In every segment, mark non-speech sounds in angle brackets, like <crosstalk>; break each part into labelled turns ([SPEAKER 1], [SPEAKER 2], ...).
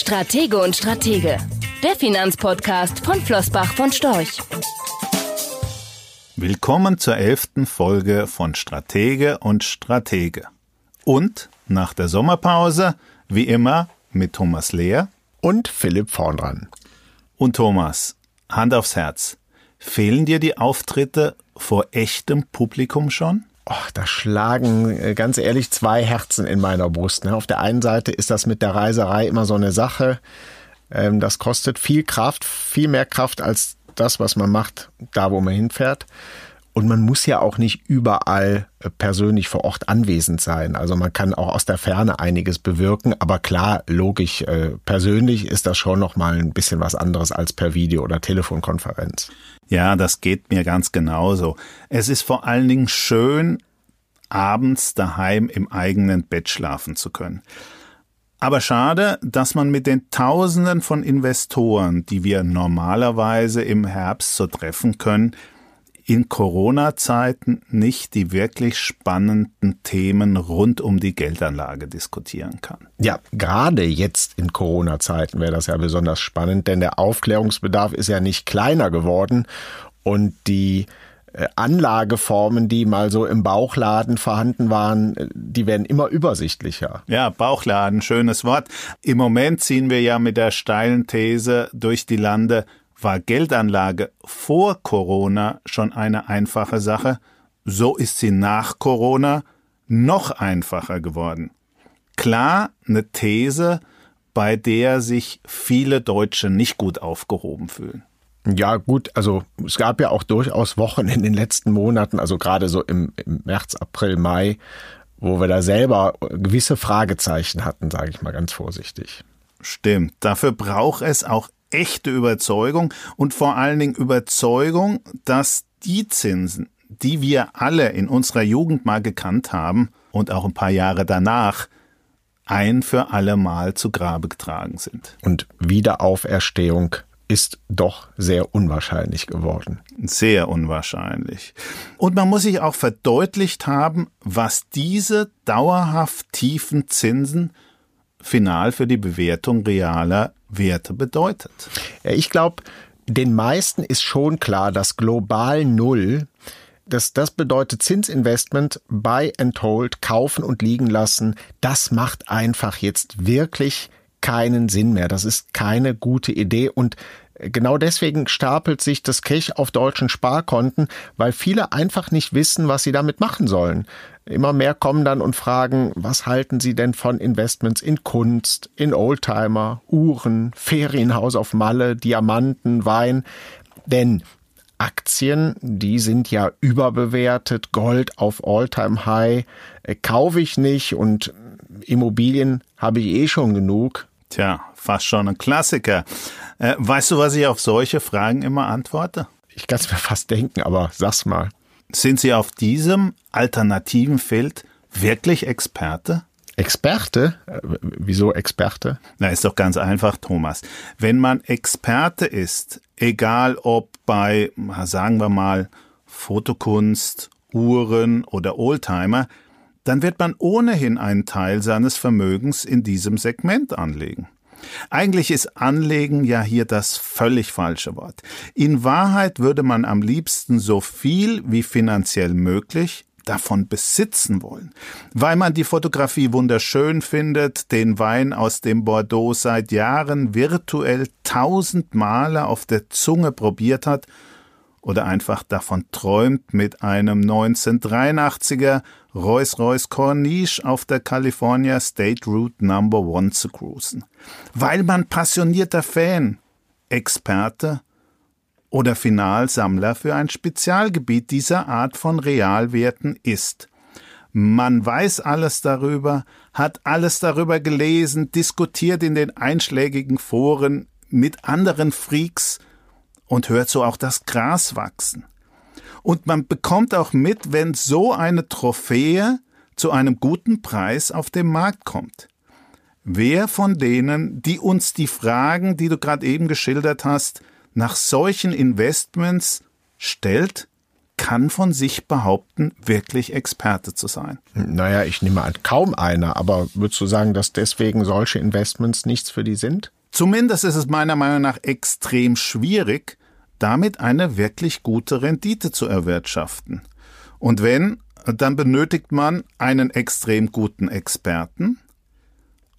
[SPEAKER 1] Stratege und Stratege, der Finanzpodcast von Flossbach von Storch.
[SPEAKER 2] Willkommen zur elften Folge von Stratege und Stratege. Und nach der Sommerpause, wie immer, mit Thomas Lehr
[SPEAKER 3] und Philipp Vorndran.
[SPEAKER 2] Und Thomas, Hand aufs Herz. Fehlen dir die Auftritte vor echtem Publikum schon?
[SPEAKER 3] Oh, da schlagen äh, ganz ehrlich zwei Herzen in meiner Brust. Ne? Auf der einen Seite ist das mit der Reiserei immer so eine Sache. Ähm, das kostet viel Kraft, viel mehr Kraft als das, was man macht, da wo man hinfährt. Und man muss ja auch nicht überall äh, persönlich vor Ort anwesend sein. Also man kann auch aus der Ferne einiges bewirken. Aber klar, logisch, äh, persönlich ist das schon noch mal ein bisschen was anderes als per Video oder Telefonkonferenz.
[SPEAKER 2] Ja, das geht mir ganz genauso. Es ist vor allen Dingen schön, abends daheim im eigenen Bett schlafen zu können. Aber schade, dass man mit den Tausenden von Investoren, die wir normalerweise im Herbst so treffen können, in Corona-Zeiten nicht die wirklich spannenden Themen rund um die Geldanlage diskutieren kann.
[SPEAKER 3] Ja, gerade jetzt in Corona-Zeiten wäre das ja besonders spannend, denn der Aufklärungsbedarf ist ja nicht kleiner geworden und die äh, Anlageformen, die mal so im Bauchladen vorhanden waren, äh, die werden immer übersichtlicher.
[SPEAKER 2] Ja, Bauchladen, schönes Wort. Im Moment ziehen wir ja mit der steilen These durch die Lande, war Geldanlage vor Corona schon eine einfache Sache, so ist sie nach Corona noch einfacher geworden. Klar, eine These, bei der sich viele Deutsche nicht gut aufgehoben fühlen.
[SPEAKER 3] Ja, gut, also es gab ja auch durchaus Wochen in den letzten Monaten, also gerade so im, im März, April, Mai, wo wir da selber gewisse Fragezeichen hatten, sage ich mal ganz vorsichtig.
[SPEAKER 2] Stimmt, dafür braucht es auch echte Überzeugung und vor allen Dingen Überzeugung, dass die Zinsen, die wir alle in unserer Jugend mal gekannt haben und auch ein paar Jahre danach, ein für alle Mal zu Grabe getragen sind.
[SPEAKER 3] Und Wiederauferstehung ist doch sehr unwahrscheinlich geworden.
[SPEAKER 2] Sehr unwahrscheinlich. Und man muss sich auch verdeutlicht haben, was diese dauerhaft tiefen Zinsen final für die Bewertung realer Werte bedeutet.
[SPEAKER 3] Ich glaube, den meisten ist schon klar, dass global Null, das, das bedeutet Zinsinvestment, buy and hold, kaufen und liegen lassen, das macht einfach jetzt wirklich keinen Sinn mehr. Das ist keine gute Idee und Genau deswegen stapelt sich das Cash auf deutschen Sparkonten, weil viele einfach nicht wissen, was sie damit machen sollen. Immer mehr kommen dann und fragen, was halten Sie denn von Investments in Kunst, in Oldtimer, Uhren, Ferienhaus auf Malle, Diamanten, Wein? Denn Aktien, die sind ja überbewertet, Gold auf Alltime High, äh, kaufe ich nicht und Immobilien habe ich eh schon genug.
[SPEAKER 2] Tja, fast schon ein Klassiker. Äh, weißt du, was ich auf solche Fragen immer antworte?
[SPEAKER 3] Ich kann es mir fast denken, aber sag's mal.
[SPEAKER 2] Sind Sie auf diesem alternativen Feld wirklich Experte?
[SPEAKER 3] Experte? Äh, wieso Experte?
[SPEAKER 2] Na, ist doch ganz einfach, Thomas. Wenn man Experte ist, egal ob bei, sagen wir mal, Fotokunst, Uhren oder Oldtimer, dann wird man ohnehin einen Teil seines Vermögens in diesem Segment anlegen. Eigentlich ist Anlegen ja hier das völlig falsche Wort. In Wahrheit würde man am liebsten so viel wie finanziell möglich davon besitzen wollen, weil man die Fotografie wunderschön findet, den Wein aus dem Bordeaux seit Jahren virtuell tausend Male auf der Zunge probiert hat oder einfach davon träumt, mit einem 1983er Rolls-Royce Corniche auf der California State Route Number One zu cruisen. Weil man passionierter Fan, Experte oder Finalsammler für ein Spezialgebiet dieser Art von Realwerten ist. Man weiß alles darüber, hat alles darüber gelesen, diskutiert in den einschlägigen Foren mit anderen Freaks, und hört so auch das Gras wachsen. Und man bekommt auch mit, wenn so eine Trophäe zu einem guten Preis auf den Markt kommt. Wer von denen, die uns die Fragen, die du gerade eben geschildert hast, nach solchen Investments stellt, kann von sich behaupten, wirklich Experte zu sein.
[SPEAKER 3] Naja, ich nehme an, kaum einer, aber würdest du sagen, dass deswegen solche Investments nichts für die sind?
[SPEAKER 2] Zumindest ist es meiner Meinung nach extrem schwierig, damit eine wirklich gute Rendite zu erwirtschaften. Und wenn, dann benötigt man einen extrem guten Experten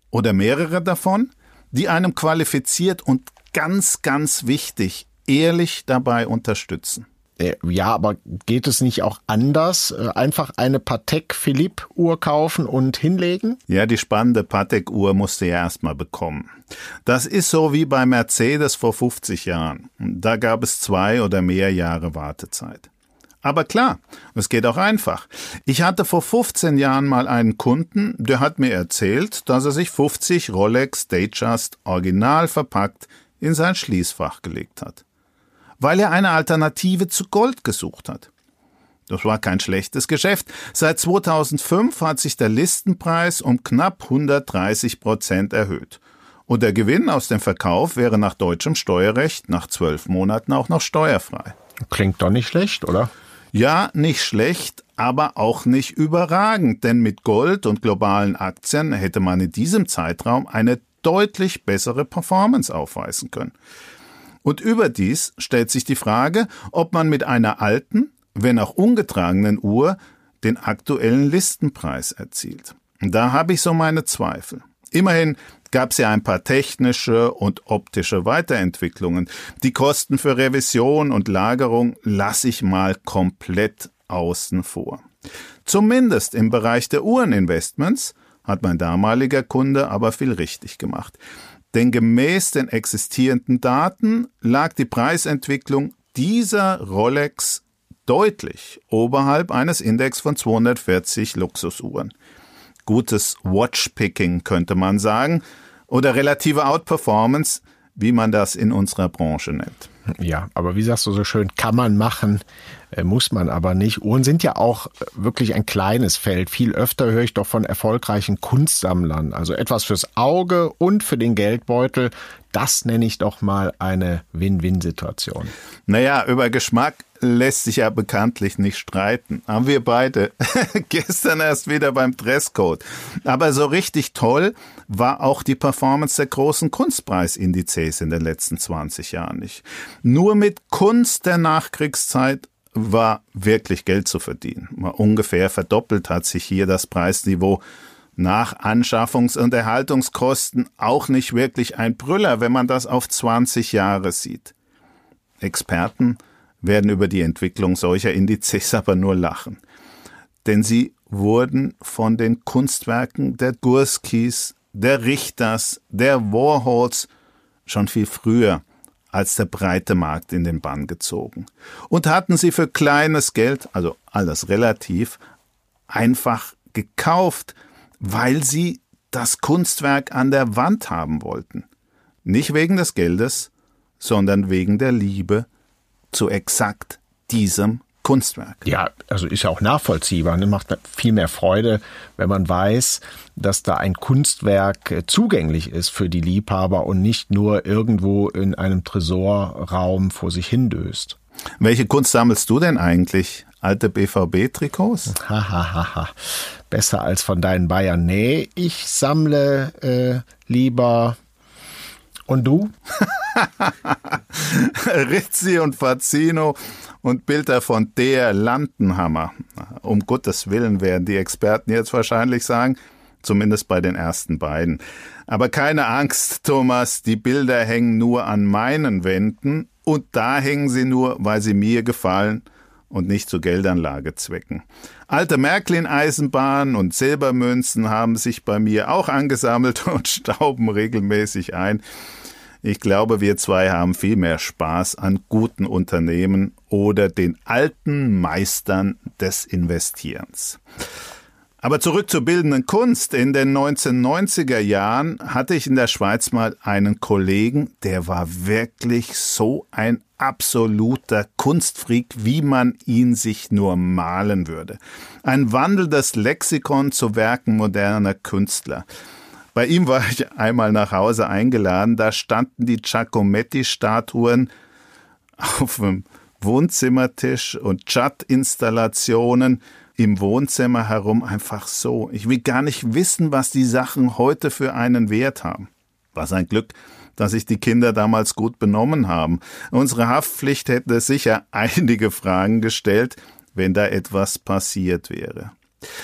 [SPEAKER 2] oder mehrere davon, die einem qualifiziert und ganz, ganz wichtig, ehrlich dabei unterstützen.
[SPEAKER 3] Äh, ja, aber geht es nicht auch anders? Äh, einfach eine Patek Philippe Uhr kaufen und hinlegen?
[SPEAKER 2] Ja, die spannende Patek Uhr musste ja erstmal bekommen. Das ist so wie bei Mercedes vor 50 Jahren. Da gab es zwei oder mehr Jahre Wartezeit. Aber klar, es geht auch einfach. Ich hatte vor 15 Jahren mal einen Kunden, der hat mir erzählt, dass er sich 50 Rolex Datejust original verpackt in sein Schließfach gelegt hat weil er eine Alternative zu Gold gesucht hat. Das war kein schlechtes Geschäft. Seit 2005 hat sich der Listenpreis um knapp 130 Prozent erhöht. Und der Gewinn aus dem Verkauf wäre nach deutschem Steuerrecht nach zwölf Monaten auch noch steuerfrei.
[SPEAKER 3] Klingt doch nicht schlecht, oder?
[SPEAKER 2] Ja, nicht schlecht, aber auch nicht überragend, denn mit Gold und globalen Aktien hätte man in diesem Zeitraum eine deutlich bessere Performance aufweisen können. Und überdies stellt sich die Frage, ob man mit einer alten, wenn auch ungetragenen Uhr den aktuellen Listenpreis erzielt. Da habe ich so meine Zweifel. Immerhin gab es ja ein paar technische und optische Weiterentwicklungen. Die Kosten für Revision und Lagerung lasse ich mal komplett außen vor. Zumindest im Bereich der Uhreninvestments hat mein damaliger Kunde aber viel richtig gemacht denn gemäß den existierenden Daten lag die Preisentwicklung dieser Rolex deutlich oberhalb eines Index von 240 Luxusuhren. Gutes Watchpicking könnte man sagen oder relative Outperformance, wie man das in unserer Branche nennt.
[SPEAKER 3] Ja, aber wie sagst du so schön, kann man machen, äh, muss man aber nicht. Uhren sind ja auch äh, wirklich ein kleines Feld. Viel öfter höre ich doch von erfolgreichen Kunstsammlern. Also etwas fürs Auge und für den Geldbeutel. Das nenne ich doch mal eine Win-Win-Situation.
[SPEAKER 2] Naja, über Geschmack lässt sich ja bekanntlich nicht streiten. Haben wir beide <laughs> gestern erst wieder beim Dresscode. Aber so richtig toll war auch die Performance der großen Kunstpreisindizes in den letzten 20 Jahren nicht. Nur mit Kunst der Nachkriegszeit war wirklich Geld zu verdienen. Mal ungefähr verdoppelt hat sich hier das Preisniveau nach Anschaffungs- und Erhaltungskosten auch nicht wirklich ein Brüller, wenn man das auf 20 Jahre sieht. Experten werden über die Entwicklung solcher Indizes <laughs> aber nur lachen. Denn sie wurden von den Kunstwerken der Gurskis, der Richters, der Warhols schon viel früher als der breite Markt in den Bann gezogen und hatten sie für kleines Geld, also alles relativ, einfach gekauft, weil sie das Kunstwerk an der Wand haben wollten. Nicht wegen des Geldes, sondern wegen der Liebe zu exakt diesem Kunstwerk.
[SPEAKER 3] Ja, also ist ja auch nachvollziehbar. Ne? Macht viel mehr Freude, wenn man weiß, dass da ein Kunstwerk äh, zugänglich ist für die Liebhaber und nicht nur irgendwo in einem Tresorraum vor sich hindöst.
[SPEAKER 2] Welche Kunst sammelst du denn eigentlich? Alte BVB-Trikots?
[SPEAKER 3] Hahaha. Besser als von deinen Bayern. Nee, ich sammle äh, lieber. Und du? <laughs>
[SPEAKER 2] Rizzi und Fazino und Bilder von der Landenhammer. Um Gottes Willen werden die Experten jetzt wahrscheinlich sagen, zumindest bei den ersten beiden. Aber keine Angst, Thomas, die Bilder hängen nur an meinen Wänden und da hängen sie nur, weil sie mir gefallen und nicht zu Geldanlagezwecken. Alte Märklin-Eisenbahnen und Silbermünzen haben sich bei mir auch angesammelt <laughs> und stauben regelmäßig ein. Ich glaube, wir zwei haben viel mehr Spaß an guten Unternehmen oder den alten Meistern des Investierens. Aber zurück zur bildenden Kunst. In den 1990er Jahren hatte ich in der Schweiz mal einen Kollegen, der war wirklich so ein absoluter Kunstfreak, wie man ihn sich nur malen würde. Ein wandelndes Lexikon zu Werken moderner Künstler. Bei ihm war ich einmal nach Hause eingeladen, da standen die Giacometti-Statuen auf dem Wohnzimmertisch und Chat-Installationen im Wohnzimmer herum einfach so. Ich will gar nicht wissen, was die Sachen heute für einen Wert haben. Was ein Glück, dass sich die Kinder damals gut benommen haben. Unsere Haftpflicht hätte sicher <laughs> einige Fragen gestellt, wenn da etwas passiert wäre.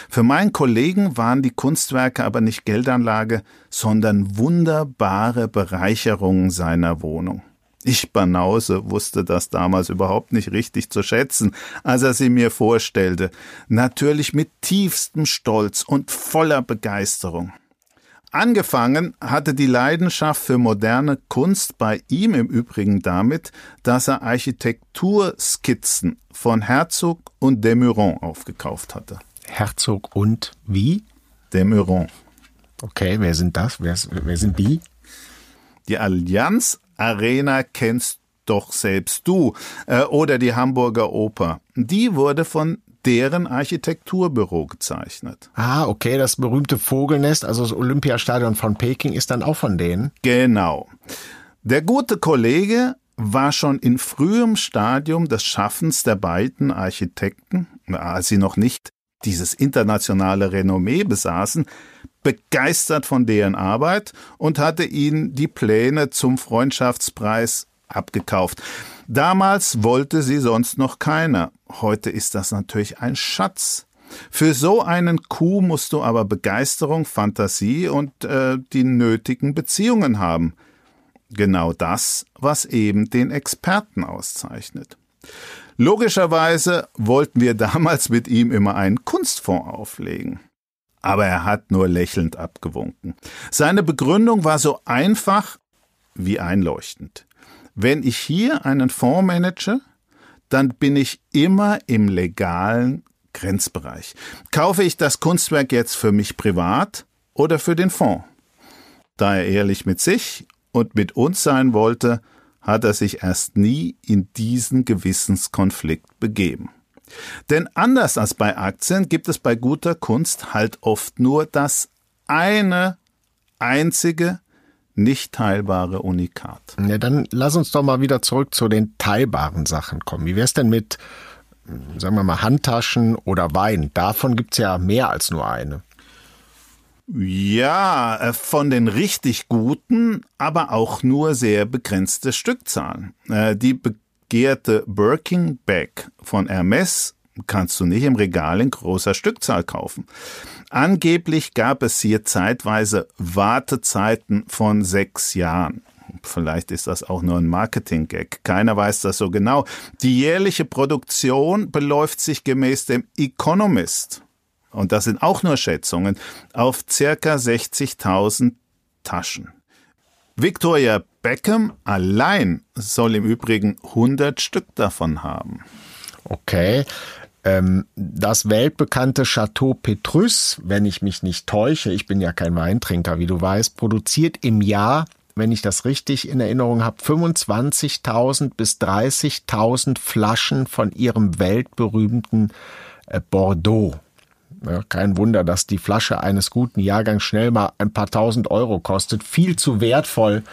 [SPEAKER 2] Für meinen Kollegen waren die Kunstwerke aber nicht Geldanlage, sondern wunderbare Bereicherungen seiner Wohnung. Ich Banause wusste das damals überhaupt nicht richtig zu schätzen, als er sie mir vorstellte, natürlich mit tiefstem Stolz und voller Begeisterung. Angefangen hatte die Leidenschaft für moderne Kunst bei ihm im Übrigen damit, dass er Architekturskizzen von Herzog und Demuron aufgekauft hatte.
[SPEAKER 3] Herzog und wie?
[SPEAKER 2] Demuron.
[SPEAKER 3] Okay, wer sind das? Wer, wer sind die?
[SPEAKER 2] Die Allianz Arena kennst doch selbst du äh, oder die Hamburger Oper. Die wurde von deren Architekturbüro gezeichnet.
[SPEAKER 3] Ah, okay, das berühmte Vogelnest, also das Olympiastadion von Peking ist dann auch von denen.
[SPEAKER 2] Genau. Der gute Kollege war schon in frühem Stadium des Schaffens der beiden Architekten, als sie noch nicht dieses internationale Renommee besaßen, begeistert von deren Arbeit und hatte ihnen die Pläne zum Freundschaftspreis abgekauft. Damals wollte sie sonst noch keiner. Heute ist das natürlich ein Schatz. Für so einen Coup musst du aber Begeisterung, Fantasie und äh, die nötigen Beziehungen haben. Genau das, was eben den Experten auszeichnet. Logischerweise wollten wir damals mit ihm immer einen Kunstfonds auflegen. Aber er hat nur lächelnd abgewunken. Seine Begründung war so einfach wie einleuchtend. Wenn ich hier einen Fonds manage, dann bin ich immer im legalen Grenzbereich. Kaufe ich das Kunstwerk jetzt für mich privat oder für den Fonds? Da er ehrlich mit sich und mit uns sein wollte, hat er sich erst nie in diesen Gewissenskonflikt begeben. Denn anders als bei Aktien gibt es bei guter Kunst halt oft nur das eine einzige nicht teilbare Unikat.
[SPEAKER 3] Ja, dann lass uns doch mal wieder zurück zu den teilbaren Sachen kommen. Wie wär's denn mit, sagen wir mal, Handtaschen oder Wein? Davon gibt's ja mehr als nur eine.
[SPEAKER 2] Ja, äh, von den richtig guten, aber auch nur sehr begrenzte Stückzahlen. Äh, die begehrte Birkin Bag von Hermes kannst du nicht im Regal in großer Stückzahl kaufen. Angeblich gab es hier zeitweise Wartezeiten von sechs Jahren. Vielleicht ist das auch nur ein Marketing-Gag. Keiner weiß das so genau. Die jährliche Produktion beläuft sich gemäß dem Economist, und das sind auch nur Schätzungen, auf circa 60.000 Taschen. Victoria Beckham allein soll im Übrigen 100 Stück davon haben.
[SPEAKER 3] Okay. Ähm, das weltbekannte Chateau Petrus, wenn ich mich nicht täusche, ich bin ja kein Weintrinker, wie du weißt, produziert im Jahr, wenn ich das richtig in Erinnerung habe, 25.000 bis 30.000 Flaschen von ihrem weltberühmten äh, Bordeaux. Ja, kein Wunder, dass die Flasche eines guten Jahrgangs schnell mal ein paar tausend Euro kostet. Viel zu wertvoll,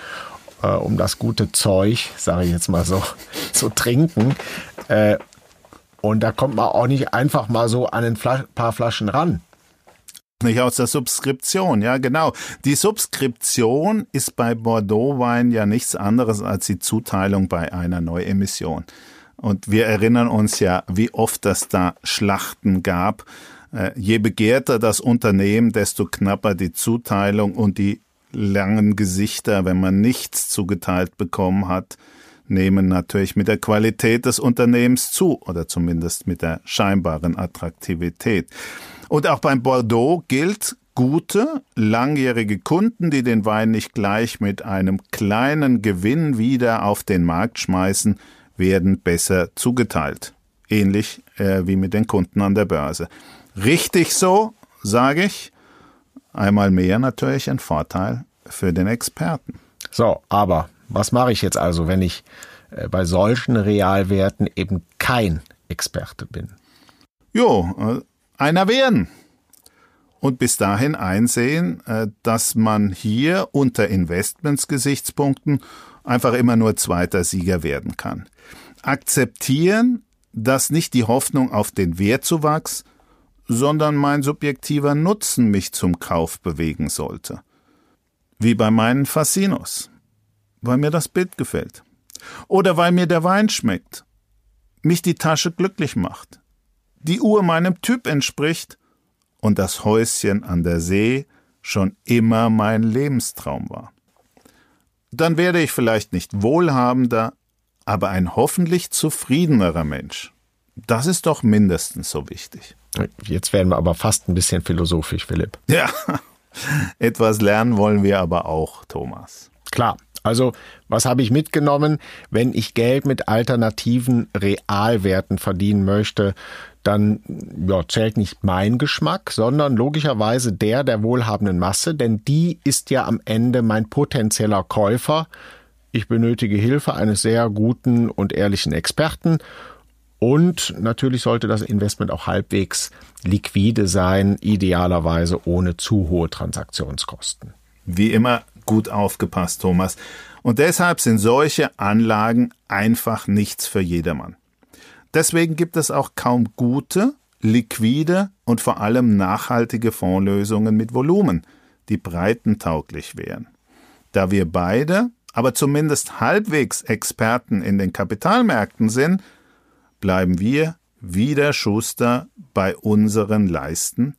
[SPEAKER 3] äh, um das gute Zeug, sage ich jetzt mal so, <laughs> zu trinken. Äh, und da kommt man auch nicht einfach mal so an ein Flas paar Flaschen ran.
[SPEAKER 2] Nicht aus der Subskription, ja genau. Die Subskription ist bei Bordeaux-Wein ja nichts anderes als die Zuteilung bei einer Neuemission. Und wir erinnern uns ja, wie oft es da Schlachten gab. Äh, je begehrter das Unternehmen, desto knapper die Zuteilung und die langen Gesichter, wenn man nichts zugeteilt bekommen hat, nehmen natürlich mit der Qualität des Unternehmens zu oder zumindest mit der scheinbaren Attraktivität. Und auch beim Bordeaux gilt, gute, langjährige Kunden, die den Wein nicht gleich mit einem kleinen Gewinn wieder auf den Markt schmeißen, werden besser zugeteilt. Ähnlich äh, wie mit den Kunden an der Börse. Richtig so, sage ich. Einmal mehr natürlich ein Vorteil für den Experten.
[SPEAKER 3] So, aber was mache ich jetzt also, wenn ich äh, bei solchen Realwerten eben kein Experte bin?
[SPEAKER 2] Jo, äh, einer werden. Und bis dahin einsehen, äh, dass man hier unter Investmentsgesichtspunkten einfach immer nur zweiter Sieger werden kann. akzeptieren, dass nicht die Hoffnung auf den Wertzuwachs, sondern mein subjektiver Nutzen mich zum Kauf bewegen sollte. Wie bei meinen Fassinos, weil mir das Bild gefällt. Oder weil mir der Wein schmeckt, mich die Tasche glücklich macht, die Uhr meinem Typ entspricht und das Häuschen an der See schon immer mein Lebenstraum war. Dann werde ich vielleicht nicht wohlhabender, aber ein hoffentlich zufriedenerer Mensch. Das ist doch mindestens so wichtig.
[SPEAKER 3] Jetzt werden wir aber fast ein bisschen philosophisch, Philipp.
[SPEAKER 2] Ja, <laughs> etwas lernen wollen wir aber auch, Thomas.
[SPEAKER 3] Klar. Also, was habe ich mitgenommen? Wenn ich Geld mit alternativen Realwerten verdienen möchte, dann ja, zählt nicht mein Geschmack, sondern logischerweise der der wohlhabenden Masse, denn die ist ja am Ende mein potenzieller Käufer. Ich benötige Hilfe eines sehr guten und ehrlichen Experten und natürlich sollte das Investment auch halbwegs liquide sein, idealerweise ohne zu hohe Transaktionskosten.
[SPEAKER 2] Wie immer gut aufgepasst, Thomas. Und deshalb sind solche Anlagen einfach nichts für jedermann. Deswegen gibt es auch kaum gute, liquide und vor allem nachhaltige Fondslösungen mit Volumen, die breitentauglich wären. Da wir beide, aber zumindest halbwegs Experten in den Kapitalmärkten sind, bleiben wir wieder Schuster bei unseren Leisten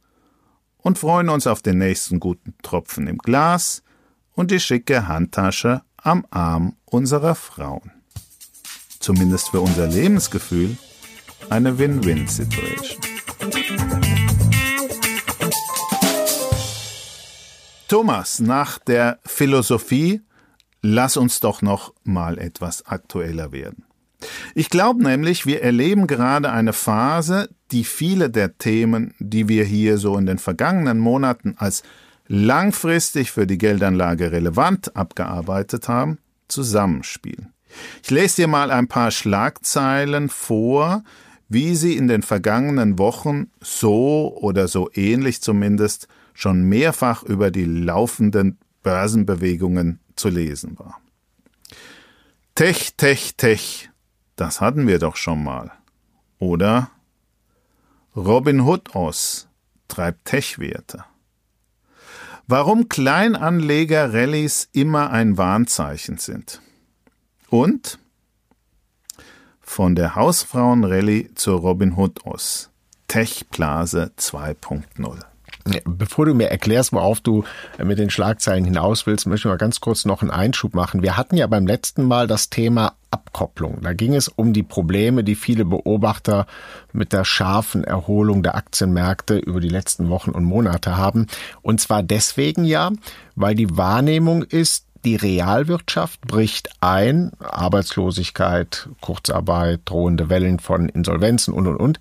[SPEAKER 2] und freuen uns auf den nächsten guten Tropfen im Glas und die schicke Handtasche am Arm unserer Frauen. Zumindest für unser Lebensgefühl eine Win-Win-Situation. Thomas, nach der Philosophie, lass uns doch noch mal etwas aktueller werden. Ich glaube nämlich, wir erleben gerade eine Phase, die viele der Themen, die wir hier so in den vergangenen Monaten als langfristig für die Geldanlage relevant abgearbeitet haben, zusammenspielen. Ich lese dir mal ein paar Schlagzeilen vor, wie sie in den vergangenen Wochen so oder so ähnlich zumindest schon mehrfach über die laufenden Börsenbewegungen zu lesen war. Tech, Tech, Tech, das hatten wir doch schon mal. Oder Robin Hood Oz treibt Tech-Werte. Warum Kleinanleger-Rallies immer ein Warnzeichen sind. Und von der Hausfrauen-Rallye zur Robin Hood Oz. Tech-Blase 2.0.
[SPEAKER 3] Bevor du mir erklärst, worauf du mit den Schlagzeilen hinaus willst, möchte ich mal ganz kurz noch einen Einschub machen. Wir hatten ja beim letzten Mal das Thema Abkopplung. Da ging es um die Probleme, die viele Beobachter mit der scharfen Erholung der Aktienmärkte über die letzten Wochen und Monate haben. Und zwar deswegen ja, weil die Wahrnehmung ist, die Realwirtschaft bricht ein, Arbeitslosigkeit, Kurzarbeit, drohende Wellen von Insolvenzen und, und, und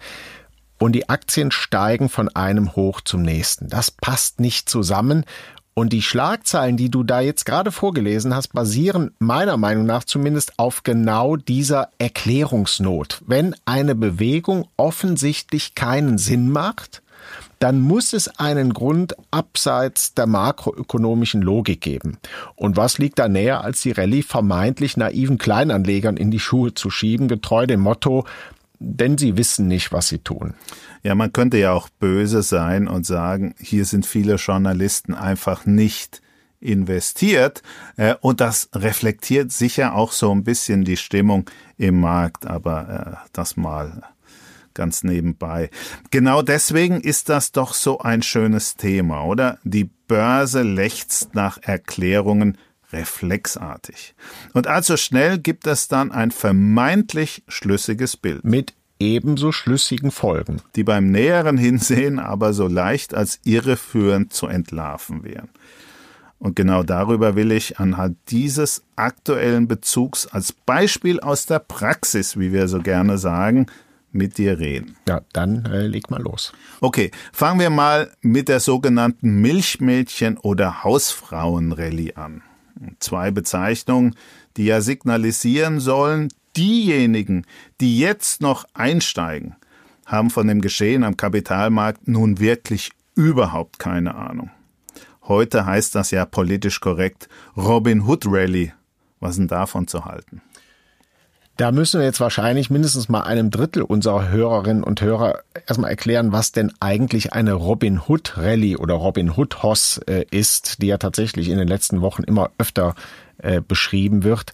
[SPEAKER 3] und die Aktien steigen von einem hoch zum nächsten. Das passt nicht zusammen. Und die Schlagzeilen, die du da jetzt gerade vorgelesen hast, basieren meiner Meinung nach zumindest auf genau dieser Erklärungsnot. Wenn eine Bewegung offensichtlich keinen Sinn macht, dann muss es einen Grund abseits der makroökonomischen Logik geben. Und was liegt da näher, als die Rallye vermeintlich naiven Kleinanlegern in die Schuhe zu schieben, getreu dem Motto, denn sie wissen nicht, was sie tun.
[SPEAKER 2] Ja, man könnte ja auch böse sein und sagen, hier sind viele Journalisten einfach nicht investiert. Äh, und das reflektiert sicher auch so ein bisschen die Stimmung im Markt, aber äh, das mal ganz nebenbei. Genau deswegen ist das doch so ein schönes Thema, oder? Die Börse lechzt nach Erklärungen reflexartig. Und allzu schnell gibt es dann ein vermeintlich schlüssiges Bild.
[SPEAKER 3] Mit ebenso schlüssigen Folgen.
[SPEAKER 2] Die beim näheren Hinsehen aber so leicht als irreführend zu entlarven wären. Und genau darüber will ich anhand dieses aktuellen Bezugs als Beispiel aus der Praxis, wie wir so gerne sagen, mit dir reden.
[SPEAKER 3] Ja, dann äh, leg mal los.
[SPEAKER 2] Okay, fangen wir mal mit der sogenannten Milchmädchen- oder Hausfrauenrallye an. Zwei Bezeichnungen, die ja signalisieren sollen, diejenigen, die jetzt noch einsteigen, haben von dem Geschehen am Kapitalmarkt nun wirklich überhaupt keine Ahnung. Heute heißt das ja politisch korrekt Robin Hood Rally. Was denn davon zu halten?
[SPEAKER 3] Da müssen wir jetzt wahrscheinlich mindestens mal einem Drittel unserer Hörerinnen und Hörer erstmal erklären, was denn eigentlich eine Robin Hood Rallye oder Robin Hood Hoss äh, ist, die ja tatsächlich in den letzten Wochen immer öfter äh, beschrieben wird.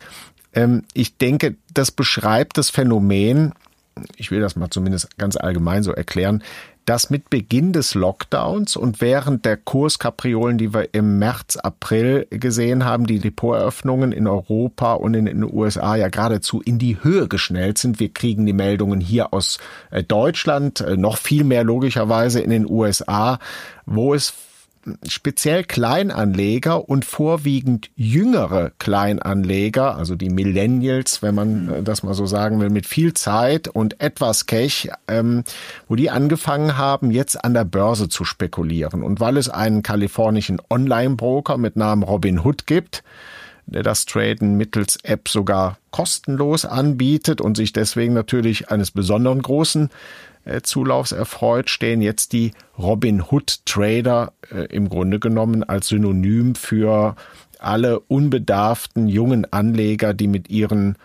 [SPEAKER 3] Ähm, ich denke, das beschreibt das Phänomen, ich will das mal zumindest ganz allgemein so erklären, dass mit Beginn des Lockdowns und während der Kurskapriolen, die wir im März, April gesehen haben, die Depoteröffnungen in Europa und in den USA ja geradezu in die Höhe geschnellt sind. Wir kriegen die Meldungen hier aus äh, Deutschland, äh, noch viel mehr logischerweise in den USA, wo es speziell Kleinanleger und vorwiegend jüngere Kleinanleger, also die Millennials, wenn man äh, das mal so sagen will, mit viel Zeit und etwas Cash, ähm, wo die angefangen haben, jetzt an der Börse zu spekulieren. Und weil es einen kalifornischen Online-Broker mit Namen Robin Hood gibt, der das Traden mittels App sogar kostenlos anbietet und sich deswegen natürlich eines besonderen großen Zulaufs erfreut, stehen jetzt die Robin Hood Trader äh, im Grunde genommen als Synonym für alle unbedarften jungen Anleger, die mit ihren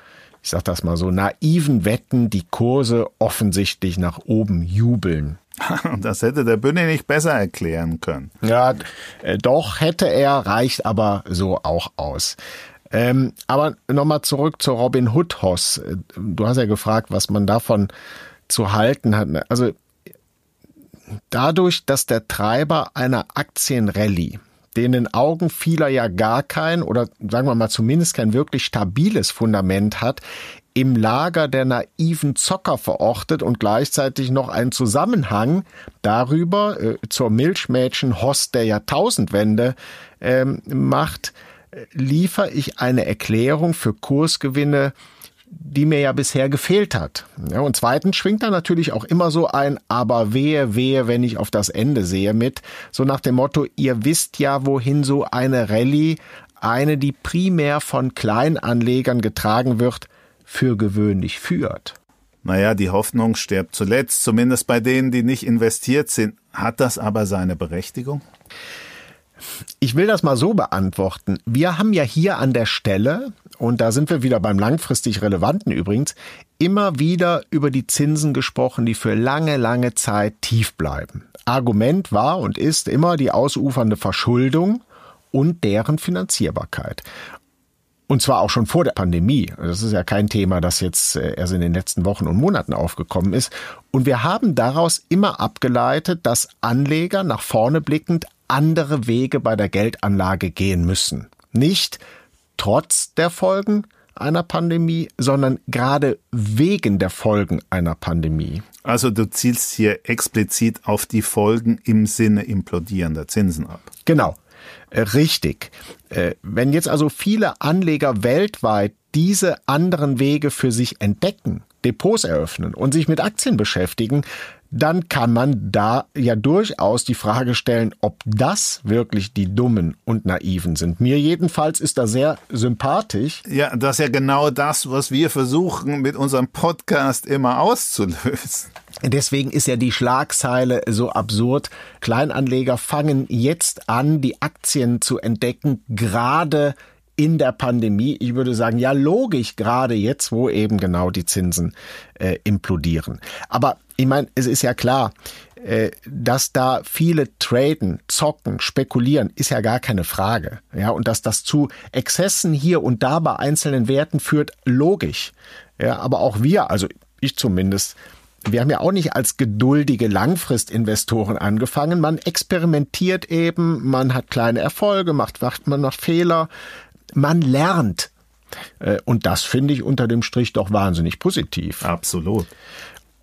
[SPEAKER 3] ich sag das mal so, naiven Wetten die Kurse offensichtlich nach oben jubeln. <laughs>
[SPEAKER 2] Das hätte der Bünde nicht besser erklären können.
[SPEAKER 3] Ja, äh, doch hätte er, reicht aber so auch aus. Ähm, aber nochmal zurück zur Robin Hood Hoss. Äh, du hast ja gefragt, was man davon zu halten hat. Also dadurch, dass der Treiber einer Aktienrallye den in Augen vieler ja gar kein oder sagen wir mal zumindest kein wirklich stabiles Fundament hat, im Lager der naiven Zocker verortet und gleichzeitig noch einen Zusammenhang darüber äh, zur Milchmädchen-Host der Jahrtausendwende ähm, macht, äh, liefere ich eine Erklärung für Kursgewinne die mir ja bisher gefehlt hat. Ja, und zweitens schwingt da natürlich auch immer so ein Aber wehe, wehe, wenn ich auf das Ende sehe mit, so nach dem Motto, ihr wisst ja, wohin so eine Rallye, eine, die primär von Kleinanlegern getragen wird, für gewöhnlich führt.
[SPEAKER 2] Naja, die Hoffnung stirbt zuletzt, zumindest bei denen, die nicht investiert sind. Hat das aber seine Berechtigung?
[SPEAKER 3] Ich will das mal so beantworten. Wir haben ja hier an der Stelle, und da sind wir wieder beim langfristig Relevanten übrigens, immer wieder über die Zinsen gesprochen, die für lange, lange Zeit tief bleiben. Argument war und ist immer die ausufernde Verschuldung und deren Finanzierbarkeit. Und zwar auch schon vor der Pandemie. Das ist ja kein Thema, das jetzt äh, erst in den letzten Wochen und Monaten aufgekommen ist. Und wir haben daraus immer abgeleitet, dass Anleger nach vorne blickend andere Wege bei der Geldanlage gehen müssen. Nicht trotz der Folgen einer Pandemie, sondern gerade wegen der Folgen einer Pandemie.
[SPEAKER 2] Also du zielst hier explizit auf die Folgen im Sinne implodierender Zinsen ab.
[SPEAKER 3] Genau, äh, richtig. Äh, wenn jetzt also viele Anleger weltweit diese anderen Wege für sich entdecken, Depots eröffnen und sich mit Aktien beschäftigen, dann kann man da ja durchaus die Frage stellen, ob das wirklich die Dummen und Naiven sind. Mir jedenfalls ist da sehr sympathisch.
[SPEAKER 2] Ja, das ist ja genau das, was wir versuchen mit unserem Podcast immer auszulösen.
[SPEAKER 3] Deswegen ist ja die Schlagzeile so absurd. Kleinanleger fangen jetzt an, die Aktien zu entdecken, gerade in der Pandemie. Ich würde sagen, ja, logisch, gerade jetzt, wo eben genau die Zinsen äh, implodieren. Aber ich meine, es ist ja klar, äh, dass da viele traden, zocken, spekulieren, ist ja gar keine Frage. Ja, und dass das zu Exzessen hier und da bei einzelnen Werten führt, logisch. Ja, aber auch wir, also ich zumindest, wir haben ja auch nicht als geduldige Langfristinvestoren angefangen. Man experimentiert eben, man hat kleine Erfolge, macht, macht man noch Fehler, man lernt. Äh, und das finde ich unter dem Strich doch wahnsinnig positiv.
[SPEAKER 2] Absolut.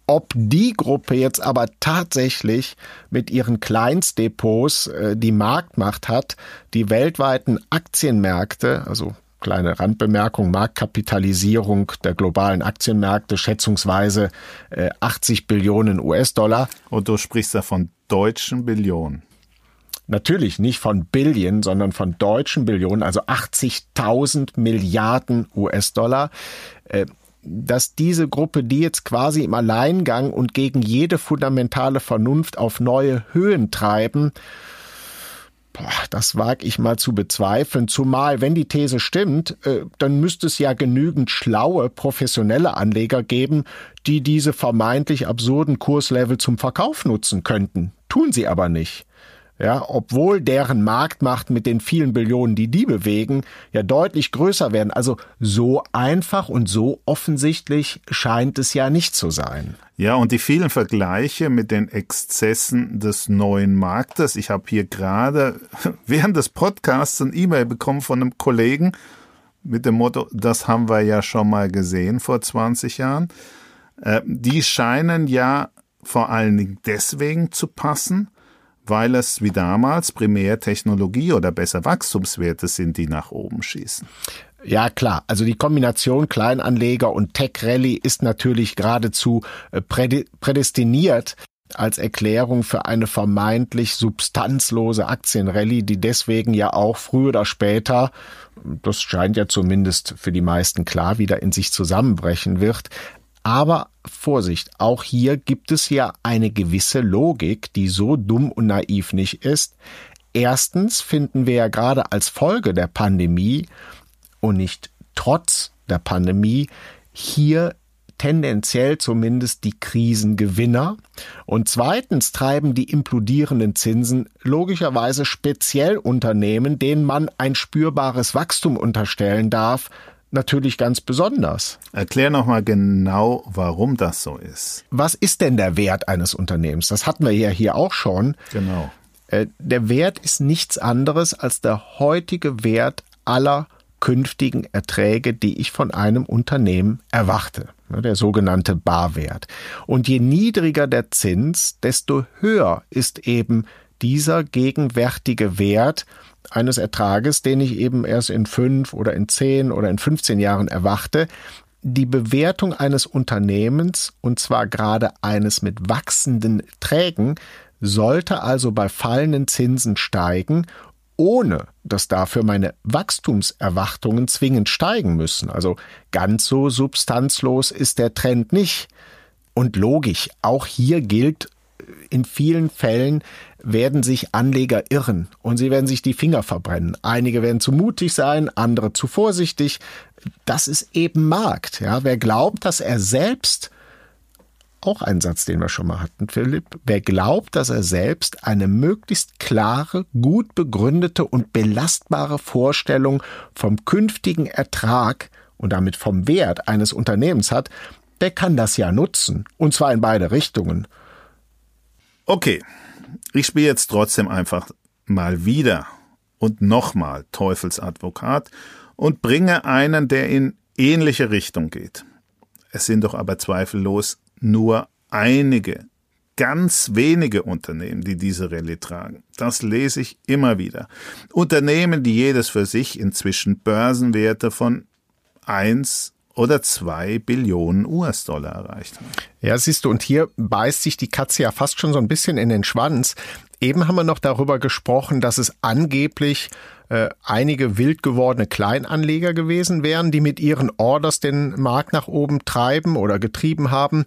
[SPEAKER 3] Ob die Gruppe jetzt aber tatsächlich mit ihren Kleinstdepots äh, die Marktmacht hat, die weltweiten Aktienmärkte, also kleine Randbemerkung, Marktkapitalisierung der globalen Aktienmärkte schätzungsweise äh, 80 Billionen US-Dollar.
[SPEAKER 2] Und du sprichst da von deutschen Billionen.
[SPEAKER 3] Natürlich nicht von Billion, sondern von deutschen Billionen, also 80.000 Milliarden US-Dollar. Äh, dass diese Gruppe, die jetzt quasi im Alleingang und gegen jede fundamentale Vernunft auf neue Höhen treiben, Boah, das wage ich mal zu bezweifeln, zumal wenn die These stimmt, äh, dann müsste es ja genügend schlaue, professionelle Anleger geben, die diese vermeintlich absurden Kurslevel zum Verkauf nutzen könnten. Tun sie aber nicht ja, obwohl deren Marktmacht mit den vielen Billionen, die die bewegen, ja deutlich größer werden. Also so einfach und so offensichtlich scheint es ja nicht zu sein.
[SPEAKER 2] Ja, und die vielen Vergleiche mit den Exzessen des neuen Marktes. Ich habe hier gerade <laughs> während des Podcasts ein E-Mail bekommen von einem Kollegen mit dem Motto, das haben wir ja schon mal gesehen vor 20 Jahren. Äh, die scheinen ja vor allen Dingen deswegen zu passen, weil es wie damals primär Technologie oder besser Wachstumswerte sind, die nach oben schießen.
[SPEAKER 3] Ja, klar. Also die Kombination Kleinanleger und Tech Rally ist natürlich geradezu äh, prädestiniert als Erklärung für eine vermeintlich substanzlose Aktienrallye, die deswegen ja auch früher oder später, das scheint ja zumindest für die meisten klar, wieder in sich zusammenbrechen wird. Aber Vorsicht, auch hier gibt es ja eine gewisse Logik, die so dumm und naiv nicht ist. Erstens finden wir ja gerade als Folge der Pandemie und nicht trotz der Pandemie hier tendenziell zumindest die Krisengewinner. Und zweitens treiben die implodierenden Zinsen logischerweise speziell Unternehmen, denen man ein spürbares Wachstum unterstellen darf, natürlich ganz besonders.
[SPEAKER 2] Erklär noch mal genau, warum das so ist.
[SPEAKER 3] Was ist denn der Wert eines Unternehmens? Das hatten wir ja hier auch schon.
[SPEAKER 2] Genau.
[SPEAKER 3] Äh, der Wert ist nichts anderes als der heutige Wert aller künftigen Erträge, die ich von einem Unternehmen erwarte, ne, der sogenannte Barwert. Und je niedriger der Zins, desto höher ist eben dieser gegenwärtige Wert eines Ertrages, den ich eben erst in fünf oder in zehn oder in 15 Jahren erwarte, die Bewertung eines Unternehmens, und zwar gerade eines mit wachsenden Trägen, sollte also bei fallenden Zinsen steigen, ohne dass dafür meine Wachstumserwartungen zwingend steigen müssen. Also ganz so substanzlos ist der Trend nicht. Und logisch, auch hier gilt in vielen Fällen werden sich Anleger irren und sie werden sich die Finger verbrennen. Einige werden zu mutig sein, andere zu vorsichtig. Das ist eben Markt. Ja, wer glaubt, dass er selbst auch ein Satz, den wir schon mal hatten, Philipp. Wer glaubt, dass er selbst eine möglichst klare, gut begründete und belastbare Vorstellung vom künftigen Ertrag und damit vom Wert eines Unternehmens hat, der kann das ja nutzen. Und zwar in beide Richtungen.
[SPEAKER 2] Okay, ich spiele jetzt trotzdem einfach mal wieder und nochmal Teufelsadvokat und bringe einen, der in ähnliche Richtung geht. Es sind doch aber zweifellos nur einige, ganz wenige Unternehmen, die diese Rallye tragen. Das lese ich immer wieder. Unternehmen, die jedes für sich inzwischen Börsenwerte von 1 oder zwei Billionen US-Dollar erreicht haben.
[SPEAKER 3] Ja, siehst du, und hier beißt sich die Katze ja fast schon so ein bisschen in den Schwanz. Eben haben wir noch darüber gesprochen, dass es angeblich äh, einige wild gewordene Kleinanleger gewesen wären, die mit ihren Orders den Markt nach oben treiben oder getrieben haben.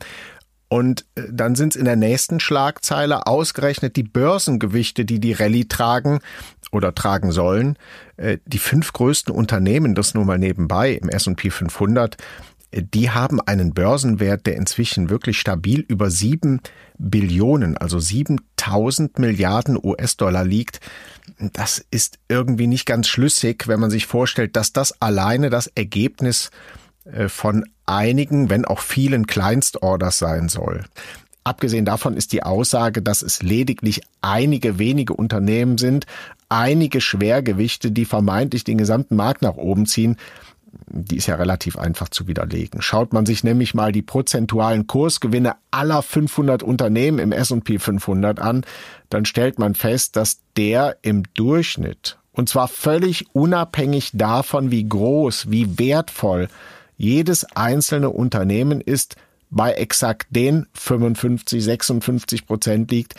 [SPEAKER 3] Und äh, dann sind es in der nächsten Schlagzeile ausgerechnet die Börsengewichte, die die Rallye tragen oder tragen sollen. Äh, die fünf größten Unternehmen, das nur mal nebenbei im S&P 500, äh, die haben einen Börsenwert, der inzwischen wirklich stabil über sieben Billionen, also 7000 Milliarden US-Dollar liegt. Das ist irgendwie nicht ganz schlüssig, wenn man sich vorstellt, dass das alleine das Ergebnis von einigen, wenn auch vielen Kleinstorders sein soll. Abgesehen davon ist die Aussage, dass es lediglich einige wenige Unternehmen sind, einige Schwergewichte, die vermeintlich den gesamten Markt nach oben ziehen, die ist ja relativ einfach zu widerlegen. Schaut man sich nämlich mal die prozentualen Kursgewinne aller 500 Unternehmen im S&P 500 an, dann stellt man fest, dass der im Durchschnitt, und zwar völlig unabhängig davon, wie groß, wie wertvoll jedes einzelne Unternehmen ist bei exakt den 55, 56 Prozent liegt,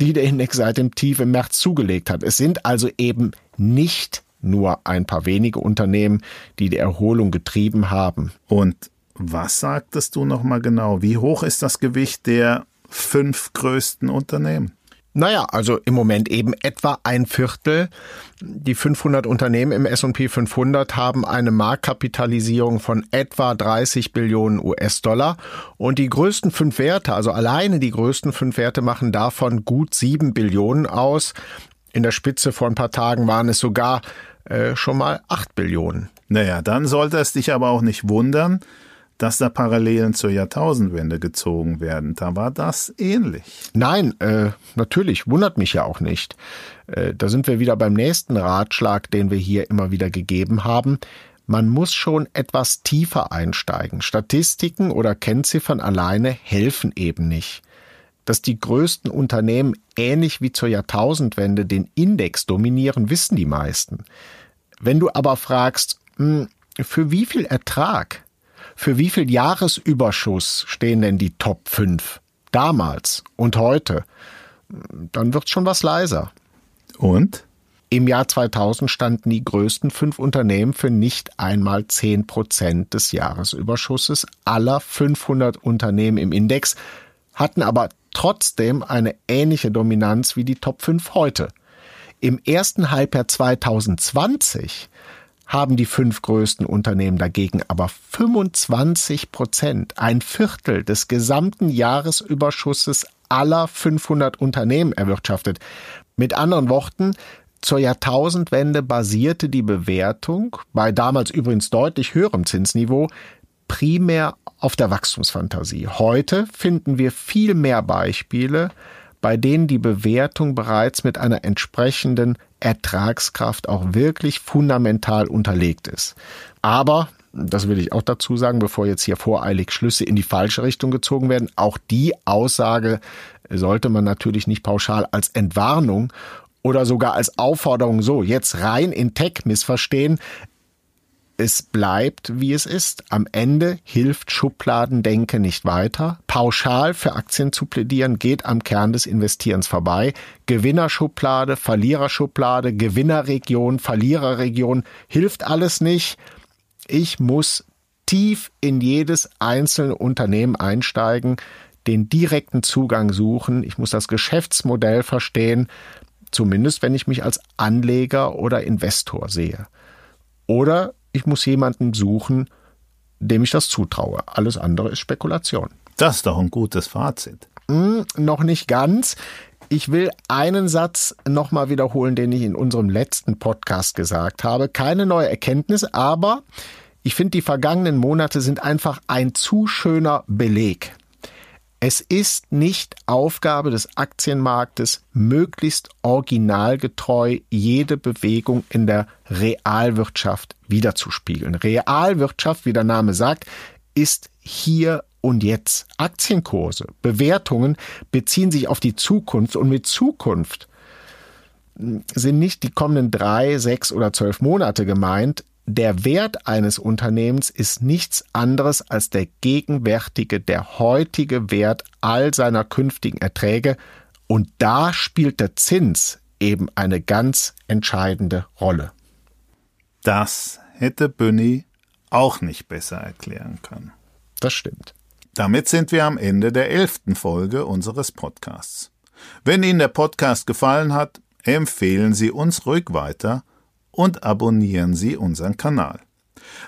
[SPEAKER 3] die der Index seit dem Tief im März zugelegt hat. Es sind also eben nicht nur ein paar wenige Unternehmen, die die Erholung getrieben haben.
[SPEAKER 2] Und was sagtest du nochmal genau? Wie hoch ist das Gewicht der fünf größten Unternehmen?
[SPEAKER 3] Naja, also im Moment eben etwa ein Viertel. Die 500 Unternehmen im S&P 500 haben eine Marktkapitalisierung von etwa 30 Billionen US-Dollar und die größten fünf Werte, also alleine die größten fünf Werte machen davon gut sieben Billionen aus. In der Spitze vor ein paar Tagen waren es sogar äh, schon mal acht Billionen.
[SPEAKER 2] Naja, dann sollte es dich aber auch nicht wundern, dass da Parallelen zur Jahrtausendwende gezogen werden. Da war das ähnlich.
[SPEAKER 3] Nein, äh, natürlich, wundert mich ja auch nicht. Äh, da sind wir wieder beim nächsten Ratschlag, den wir hier immer wieder gegeben haben. Man muss schon etwas tiefer einsteigen. Statistiken oder Kennziffern alleine helfen eben nicht. Dass die größten Unternehmen ähnlich wie zur Jahrtausendwende den Index dominieren, wissen die meisten. Wenn du aber fragst, hm, für wie viel Ertrag für wie viel Jahresüberschuss stehen denn die Top 5? Damals und heute? Dann wird schon was leiser.
[SPEAKER 2] Und?
[SPEAKER 3] Im Jahr 2000 standen die größten fünf Unternehmen für nicht einmal 10 Prozent des Jahresüberschusses aller 500 Unternehmen im Index, hatten aber trotzdem eine ähnliche Dominanz wie die Top 5 heute. Im ersten Halbjahr 2020 haben die fünf größten Unternehmen dagegen aber 25 Prozent, ein Viertel des gesamten Jahresüberschusses aller 500 Unternehmen erwirtschaftet. Mit anderen Worten, zur Jahrtausendwende basierte die Bewertung, bei damals übrigens deutlich höherem Zinsniveau, primär auf der Wachstumsfantasie. Heute finden wir viel mehr Beispiele, bei denen die Bewertung bereits mit einer entsprechenden Ertragskraft auch wirklich fundamental unterlegt ist. Aber das will ich auch dazu sagen, bevor jetzt hier voreilig Schlüsse in die falsche Richtung gezogen werden. Auch die Aussage sollte man natürlich nicht pauschal als Entwarnung oder sogar als Aufforderung so jetzt rein in Tech missverstehen es bleibt, wie es ist. Am Ende hilft Schubladendenke nicht weiter. Pauschal für Aktien zu plädieren geht am Kern des Investierens vorbei. Gewinnerschublade, Verliererschublade, Gewinnerregion, Verliererregion hilft alles nicht. Ich muss tief in jedes einzelne Unternehmen einsteigen, den direkten Zugang suchen. Ich muss das Geschäftsmodell verstehen, zumindest wenn ich mich als Anleger oder Investor sehe. Oder ich muss jemanden suchen, dem ich das zutraue. Alles andere ist Spekulation.
[SPEAKER 2] Das ist doch ein gutes Fazit.
[SPEAKER 3] Hm, noch nicht ganz. Ich will einen Satz nochmal wiederholen, den ich in unserem letzten Podcast gesagt habe. Keine neue Erkenntnis, aber ich finde, die vergangenen Monate sind einfach ein zu schöner Beleg es ist nicht Aufgabe des Aktienmarktes, möglichst originalgetreu jede Bewegung in der Realwirtschaft wiederzuspiegeln. Realwirtschaft, wie der Name sagt, ist hier und jetzt. Aktienkurse, Bewertungen beziehen sich auf die Zukunft und mit Zukunft sind nicht die kommenden drei, sechs oder zwölf Monate gemeint, der Wert eines Unternehmens ist nichts anderes als der gegenwärtige, der heutige Wert all seiner künftigen Erträge und da spielt der Zins eben eine ganz entscheidende Rolle.
[SPEAKER 2] Das hätte Bünni auch nicht besser erklären können.
[SPEAKER 3] Das stimmt.
[SPEAKER 2] Damit sind wir am Ende der elften Folge unseres Podcasts. Wenn Ihnen der Podcast gefallen hat, empfehlen Sie uns ruhig weiter und abonnieren Sie unseren Kanal.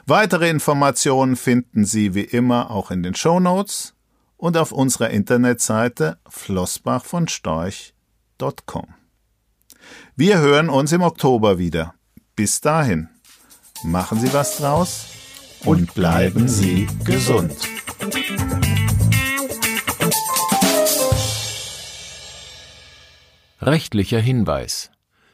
[SPEAKER 2] Weitere Informationen finden Sie wie immer auch in den Show Notes und auf unserer Internetseite flossbachvonstorch.com. Wir hören uns im Oktober wieder. Bis dahin, machen Sie was draus und bleiben Sie gesund.
[SPEAKER 4] Rechtlicher Hinweis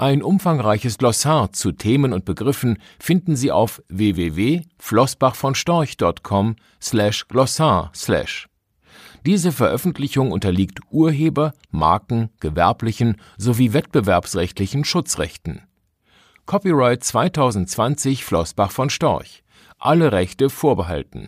[SPEAKER 4] Ein umfangreiches Glossar zu Themen und Begriffen finden Sie auf www.flossbachvonstorch.com slash glossar slash. Diese Veröffentlichung unterliegt Urheber-, Marken-, gewerblichen sowie wettbewerbsrechtlichen Schutzrechten. Copyright 2020 Flossbach von Storch. Alle Rechte vorbehalten